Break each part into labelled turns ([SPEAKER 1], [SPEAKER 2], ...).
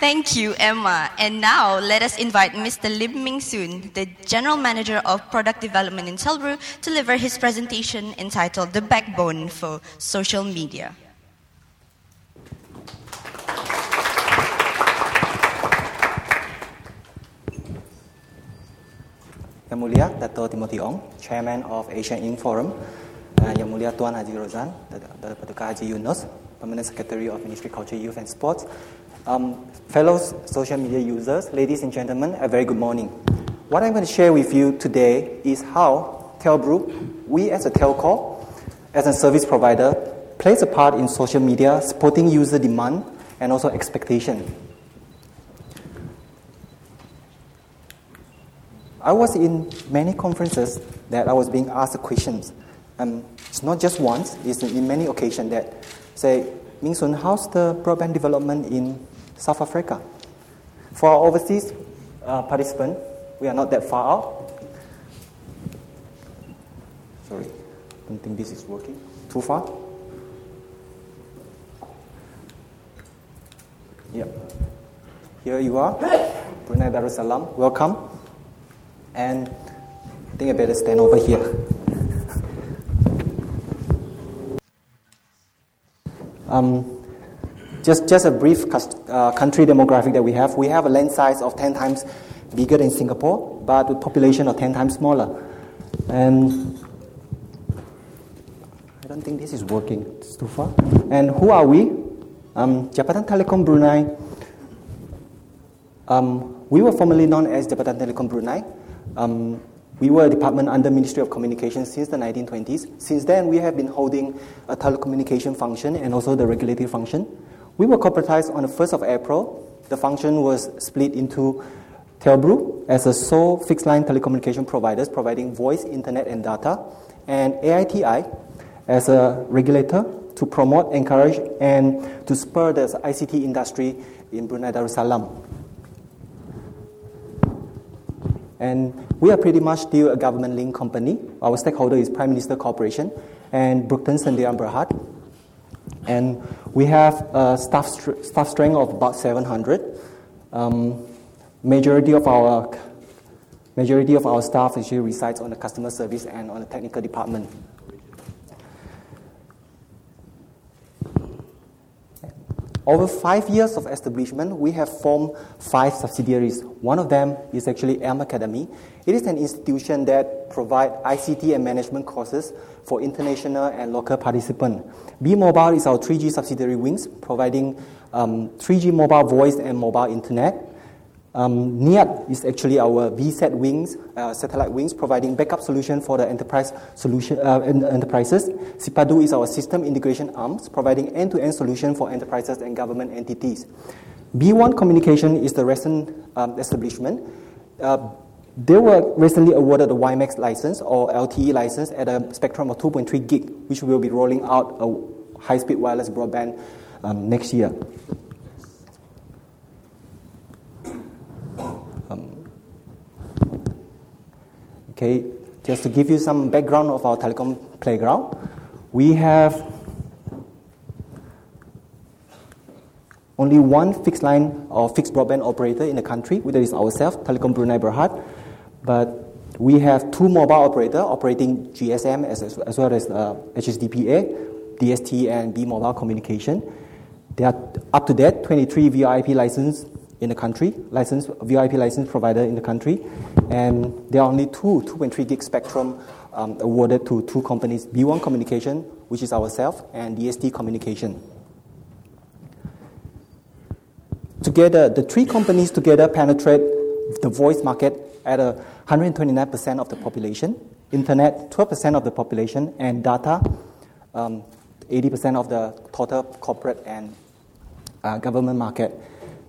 [SPEAKER 1] Thank you, Emma. And now let us invite Mr. Lim Ming Soon, the General Manager of Product Development in TelBru, to deliver his presentation entitled The Backbone for Social Media.
[SPEAKER 2] Yang Mulia Dato Timothy Ong, Chairman of Asian Ink Forum, uh, Yang Mulia Tuan Haji Rozan, Dato Haji Yunus, Permanent Secretary of Ministry Culture, Youth and Sports, um, fellow social media users, ladies and gentlemen, a very good morning. What I'm going to share with you today is how TelBru, we as a telco, as a service provider, plays a part in social media, supporting user demand and also expectation. I was in many conferences that I was being asked questions. Um, it's not just once, it's in many occasions that say, Ming Sun, how's the broadband development in South Africa? For our overseas uh, participant, we are not that far out. Sorry, I don't think this is working. Too far? Yep. Here you are, Brunei Darussalam. Welcome. And I think I better stand over here. um, just, just a brief uh, country demographic that we have. We have a land size of 10 times bigger than Singapore, but with population of 10 times smaller. And I don't think this is working. It's too far. And who are we? Um, Jabatan Telekom Brunei. Um, we were formerly known as Jabatan Telekom Brunei. Um, we were a department under Ministry of Communication since the 1920s. Since then, we have been holding a telecommunication function and also the regulatory function. We were corporatized on the 1st of April. The function was split into TelBru as a sole fixed line telecommunication provider providing voice, internet, and data, and AITI as a regulator to promote, encourage, and to spur the ICT industry in Brunei Darussalam. And we are pretty much still a government linked company. Our stakeholder is Prime Minister Corporation and Brookton Sdn Bhd. And we have a staff, staff strength of about 700. Um, majority of our majority of our staff actually resides on the customer service and on the technical department. Over five years of establishment, we have formed five subsidiaries. One of them is actually Elm Academy. It is an institution that provides ICT and management courses for international and local participants. B Mobile is our 3G subsidiary wings, providing um, 3G mobile voice and mobile internet. Um, NIAT is actually our VSAT wings, uh, satellite wings, providing backup solution for the enterprise solution uh, enterprises. Sipadu is our system integration arms, providing end-to-end solution for enterprises and government entities. B1 Communication is the recent um, establishment. Uh, they were recently awarded a WiMAX license or LTE license at a spectrum of 2.3 gig, which will be rolling out a high-speed wireless broadband um, next year. Okay, just to give you some background of our telecom playground, we have only one fixed line or fixed broadband operator in the country, which is ourselves, Telecom Brunei Berhad. But we have two mobile operators operating GSM as, as well as uh, HSDPA, DST, and B Mobile Communication. They are up to date 23 VoIP license in the country, license VoIP license provider in the country, and there are only two 2.3 gig spectrum um, awarded to two companies: B1 Communication, which is ourselves, and DST Communication. Together, the three companies together penetrate the voice market at a 129% of the population, internet 12% of the population, and data um, 80% of the total corporate and uh, government market.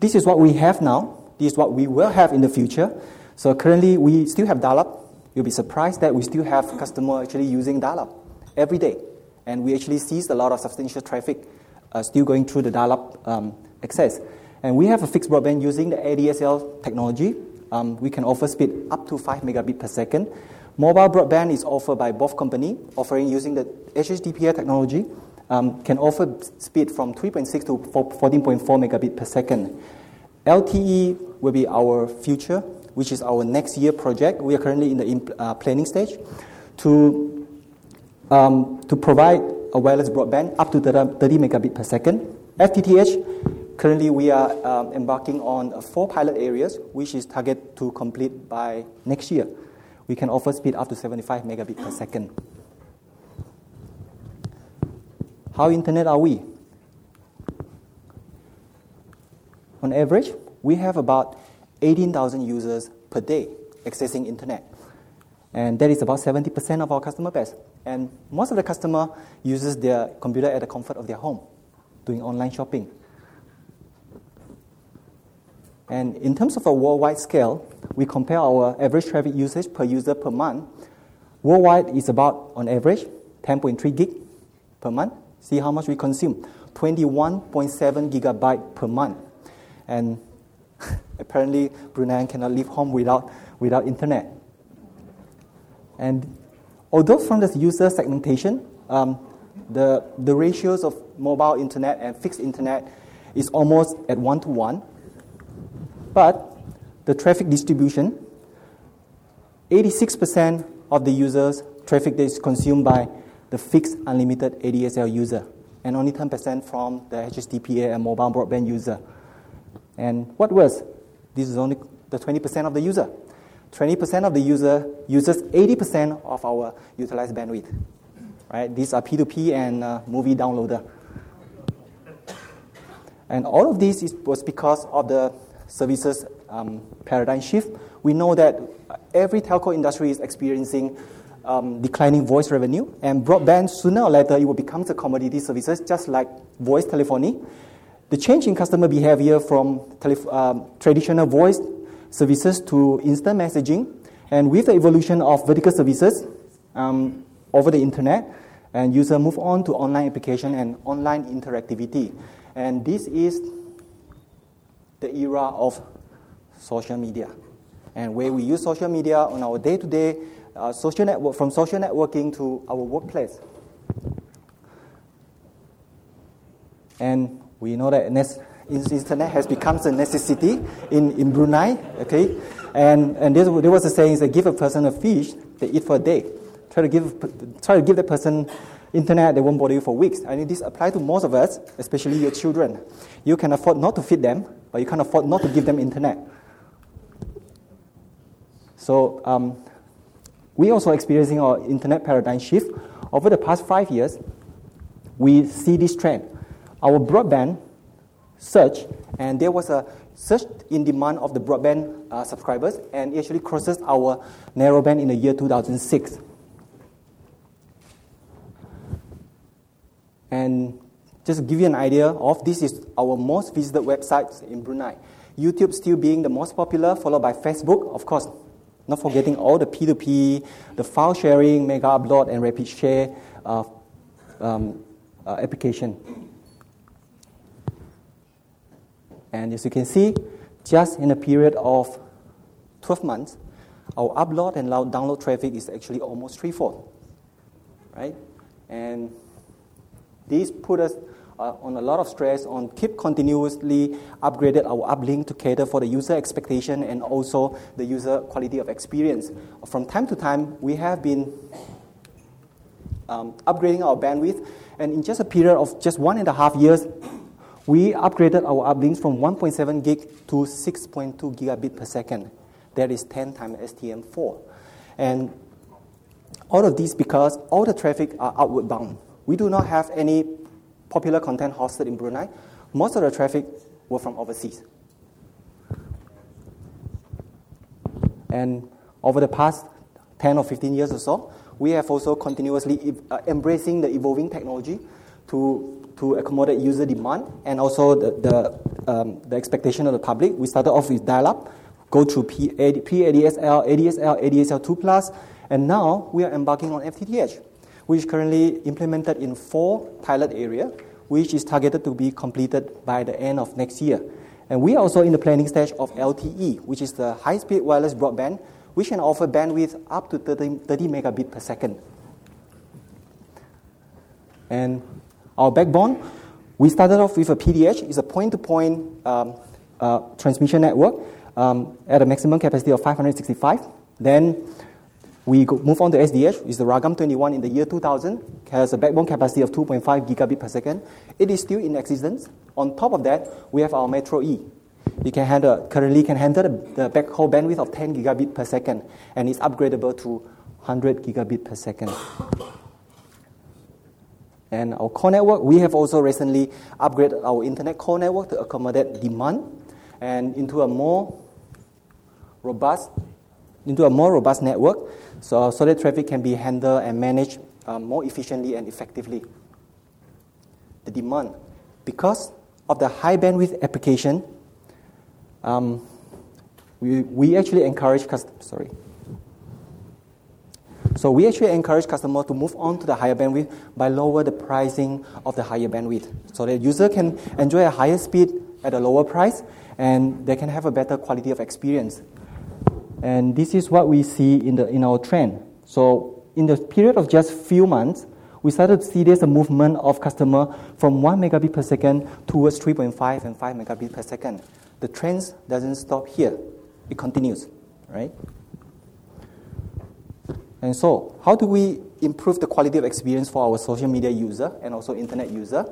[SPEAKER 2] This is what we have now. This is what we will have in the future. So currently, we still have dial-up. You'll be surprised that we still have customers actually using dial-up every day. And we actually see a lot of substantial traffic uh, still going through the dial-up um, access. And we have a fixed broadband using the ADSL technology. Um, we can offer speed up to 5 megabit per second. Mobile broadband is offered by both companies, offering using the HSDPA technology um, can offer speed from 3.6 to 14.4 megabit per second. LTE will be our future, which is our next year project. We are currently in the imp- uh, planning stage to, um, to provide a wireless broadband up to 30 megabit per second. FTTH, currently we are um, embarking on four pilot areas, which is target to complete by next year. We can offer speed up to 75 megabit per second. How internet are we? On average, we have about 18,000 users per day accessing internet. And that is about 70% of our customer base. And most of the customer uses their computer at the comfort of their home, doing online shopping. And in terms of a worldwide scale, we compare our average traffic usage per user per month. Worldwide is about, on average, 10.3 gig per month. See how much we consume 21.7 gigabyte per month. And apparently, Brunei cannot leave home without, without internet. And although from the user segmentation, um, the, the ratios of mobile internet and fixed internet is almost at one to one, but the traffic distribution, 86% of the users' traffic is consumed by the fixed unlimited ADSL user, and only 10% from the HSDPA and mobile broadband user. And what worse, this is only the 20% of the user. 20% of the user uses 80% of our utilized bandwidth. Right? These are P2P and uh, movie downloader. And all of this is, was because of the services um, paradigm shift. We know that every telco industry is experiencing um, declining voice revenue, and broadband sooner or later it will become a commodity services, just like voice telephony. The change in customer behavior from tele- um, traditional voice services to instant messaging, and with the evolution of vertical services um, over the internet, and user move on to online application and online interactivity. And this is the era of social media, and where we use social media on our day-to-day uh, social network, from social networking to our workplace. And we know that internet has become a necessity in, in Brunei, okay? And, and there, there was a saying that give a person a fish, they eat for a day. Try to give, try to give the person internet, they won't bother you for weeks. Mean, this applies to most of us, especially your children. You can afford not to feed them, but you can't afford not to give them internet. So um, we also experiencing our internet paradigm shift. Over the past five years, we see this trend. Our broadband search, and there was a surge in demand of the broadband uh, subscribers, and it actually crosses our narrowband in the year 2006. And just to give you an idea of this is our most visited websites in Brunei. YouTube still being the most popular, followed by Facebook, of course, not forgetting all the P2P, the file sharing, mega upload, and rapid share uh, um, uh, application. And as you can see, just in a period of 12 months, our upload and download traffic is actually almost threefold, right? And this put us uh, on a lot of stress on keep continuously upgraded our uplink to cater for the user expectation and also the user quality of experience. From time to time, we have been um, upgrading our bandwidth, and in just a period of just one and a half years, we upgraded our uplinks from 1.7 gig to 6.2 gigabit per second. That is 10 times STM4. And all of this because all the traffic are outward bound. We do not have any popular content hosted in Brunei. Most of the traffic were from overseas. And over the past 10 or 15 years or so, we have also continuously uh, embracing the evolving technology to to accommodate user demand and also the, the, um, the expectation of the public. We started off with dial-up, go through pre-ADSL, ADSL, ADSL 2+, and now we are embarking on FTTH, which is currently implemented in four pilot areas, which is targeted to be completed by the end of next year. And we are also in the planning stage of LTE, which is the high-speed wireless broadband, which can offer bandwidth up to 30, 30 megabit per second. And our backbone, we started off with a PDH. It's a point-to-point um, uh, transmission network um, at a maximum capacity of 565. Then we go, move on to SDH, is the Ragam 21 in the year 2000, has a backbone capacity of 2.5 gigabit per second. It is still in existence. On top of that, we have our Metro E. It can handle, currently can handle the, the backhaul bandwidth of 10 gigabit per second, and it's upgradable to 100 gigabit per second. And our core network, we have also recently upgraded our internet core network to accommodate demand and into a more robust into a more robust network so, solid traffic can be handled and managed um, more efficiently and effectively. The demand. Because of the high bandwidth application, um, we, we actually encourage customers, sorry. So we actually encourage customers to move on to the higher bandwidth by lower the pricing of the higher bandwidth. So the user can enjoy a higher speed at a lower price and they can have a better quality of experience. And this is what we see in, the, in our trend. So in the period of just few months, we started to see there's a movement of customer from 1 megabit per second towards 3.5 and 5 megabit per second. The trend doesn't stop here. It continues, right? And so, how do we improve the quality of experience for our social media user and also internet user?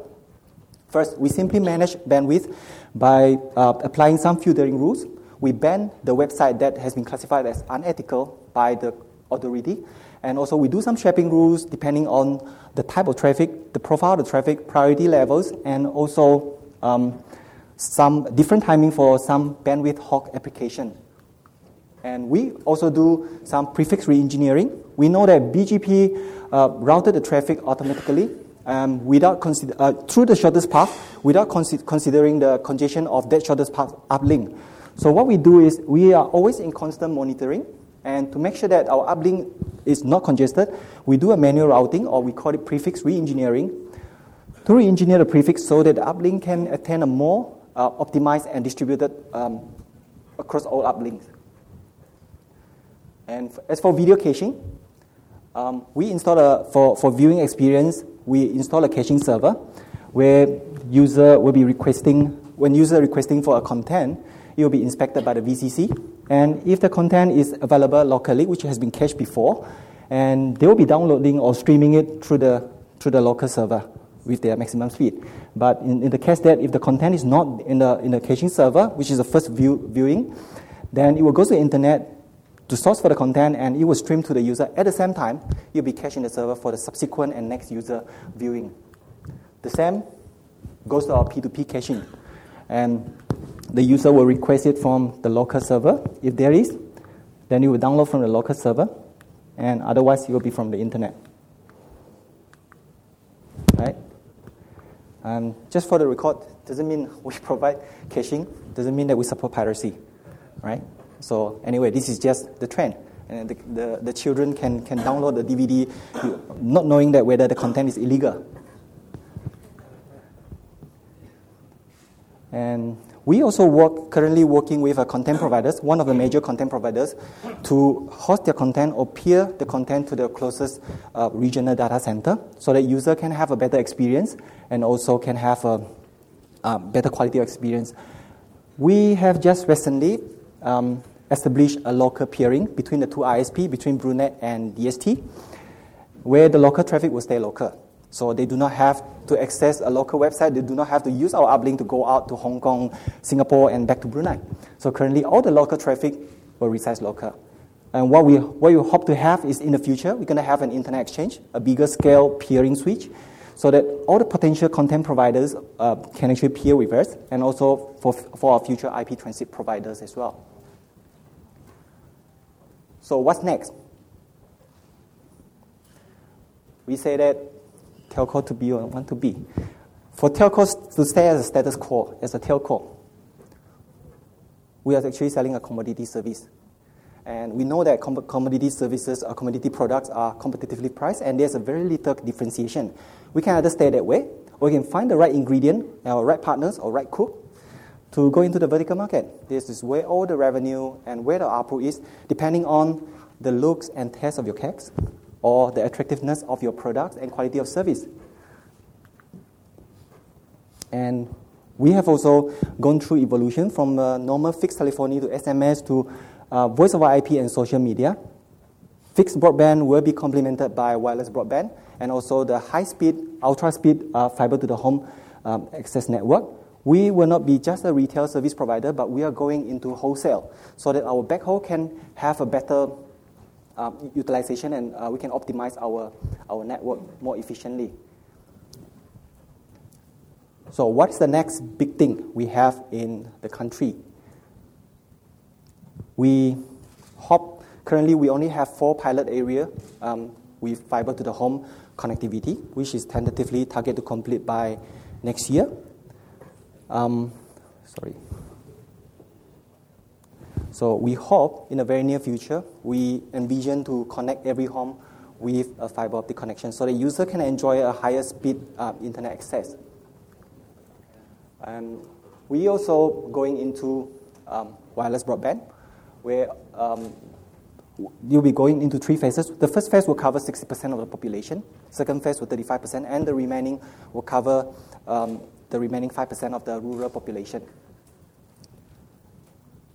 [SPEAKER 2] First, we simply manage bandwidth by uh, applying some filtering rules we ban the website that has been classified as unethical by the authority. And also, we do some shaping rules depending on the type of traffic, the profile of the traffic, priority levels, and also um, some different timing for some bandwidth hog application. And we also do some prefix re-engineering. We know that BGP uh, routed the traffic automatically um, without consider, uh, through the shortest path without consi- considering the congestion of that shortest path uplink. So what we do is we are always in constant monitoring, and to make sure that our uplink is not congested, we do a manual routing, or we call it prefix re-engineering, to re-engineer the prefix so that the uplink can attain a more uh, optimized and distributed um, across all uplinks. And as for video caching, um, we install a, for, for viewing experience, we install a caching server where user will be requesting, when user requesting for a content, it will be inspected by the VCC. And if the content is available locally, which has been cached before, and they will be downloading or streaming it through the, through the local server with their maximum speed. But in, in the case that if the content is not in the, in the caching server, which is the first view, viewing, then it will go to the internet to source for the content and it will stream to the user. At the same time, it will be cached in the server for the subsequent and next user viewing. The same goes to our P2P caching. And the user will request it from the local server. If there is, then you will download from the local server, and otherwise it will be from the internet. Right? Um, just for the record, doesn't mean we provide caching, doesn't mean that we support piracy. Right? So anyway, this is just the trend. And the, the, the children can, can download the DVD not knowing that whether the content is illegal. And we also work currently working with a content providers, one of the major content providers, to host their content or peer the content to the closest uh, regional data center, so that user can have a better experience and also can have a, a better quality of experience. We have just recently um, established a local peering between the two ISP, between BruNet and DST, where the local traffic will stay local. So they do not have to access a local website. They do not have to use our uplink to go out to Hong Kong, Singapore, and back to Brunei. So currently, all the local traffic will reside local. And what we, what we hope to have is in the future, we're going to have an internet exchange, a bigger scale peering switch, so that all the potential content providers uh, can actually peer with us, and also for, for our future IP transit providers as well. So what's next? We say that telco to be or want to be. For telcos to stay as a status quo, as a telco, we are actually selling a commodity service. And we know that commodity services or commodity products are competitively priced, and there's a very little differentiation. We can either stay that way, or we can find the right ingredient, or right partners, or right cook to go into the vertical market. This is where all the revenue and where the ARPU is, depending on the looks and taste of your cakes or the attractiveness of your products and quality of service. And We have also gone through evolution from uh, normal fixed telephony to SMS to uh, voice over IP and social media. Fixed broadband will be complemented by wireless broadband and also the high speed, ultra speed uh, fiber to the home um, access network. We will not be just a retail service provider, but we are going into wholesale so that our backhaul can have a better um, utilization and uh, we can optimize our, our network more efficiently. So, what's the next big thing we have in the country? We hope currently we only have four pilot area um, with fiber to the home connectivity, which is tentatively targeted to complete by next year. Um, sorry. So we hope in the very near future we envision to connect every home with a fiber optic connection so the user can enjoy a higher speed uh, internet access. And we also going into um, wireless broadband, where um, you'll be going into three phases. The first phase will cover 60% of the population. Second phase will 35%, and the remaining will cover um, the remaining 5% of the rural population.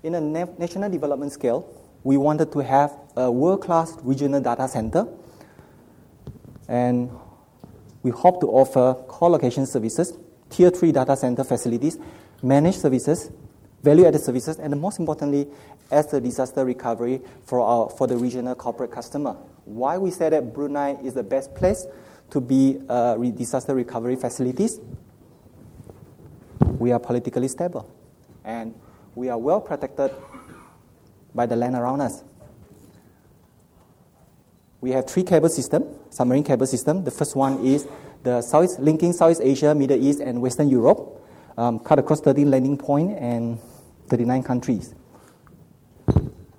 [SPEAKER 2] In a na- national development scale, we wanted to have a world-class regional data center, and we hope to offer co-location services tier 3 data center facilities, managed services, value added services, and most importantly, as a disaster recovery for, our, for the regional corporate customer. Why we say that Brunei is the best place to be uh, disaster recovery facilities? We are politically stable and we are well protected by the land around us. We have three cable system, submarine cable system. The first one is the South, linking Southeast Asia, Middle East, and Western Europe, um, cut across 13 landing points and 39 countries.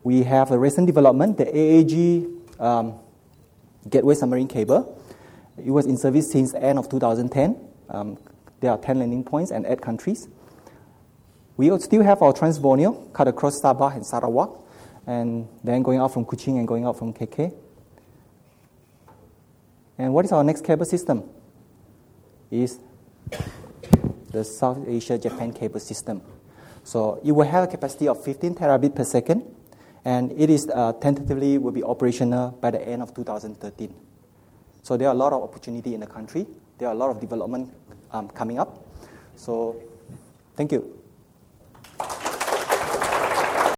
[SPEAKER 2] We have a recent development, the AAG um, Gateway Submarine Cable. It was in service since end of 2010. Um, there are 10 landing points and 8 countries. We still have our Trans Borneo, cut across Sabah and Sarawak, and then going out from Kuching and going out from KK. And what is our next cable system? is the South Asia Japan cable system. So it will have a capacity of 15 terabit per second, and it is uh, tentatively will be operational by the end of 2013. So there are a lot of opportunity in the country. There are a lot of development um, coming up. So thank you.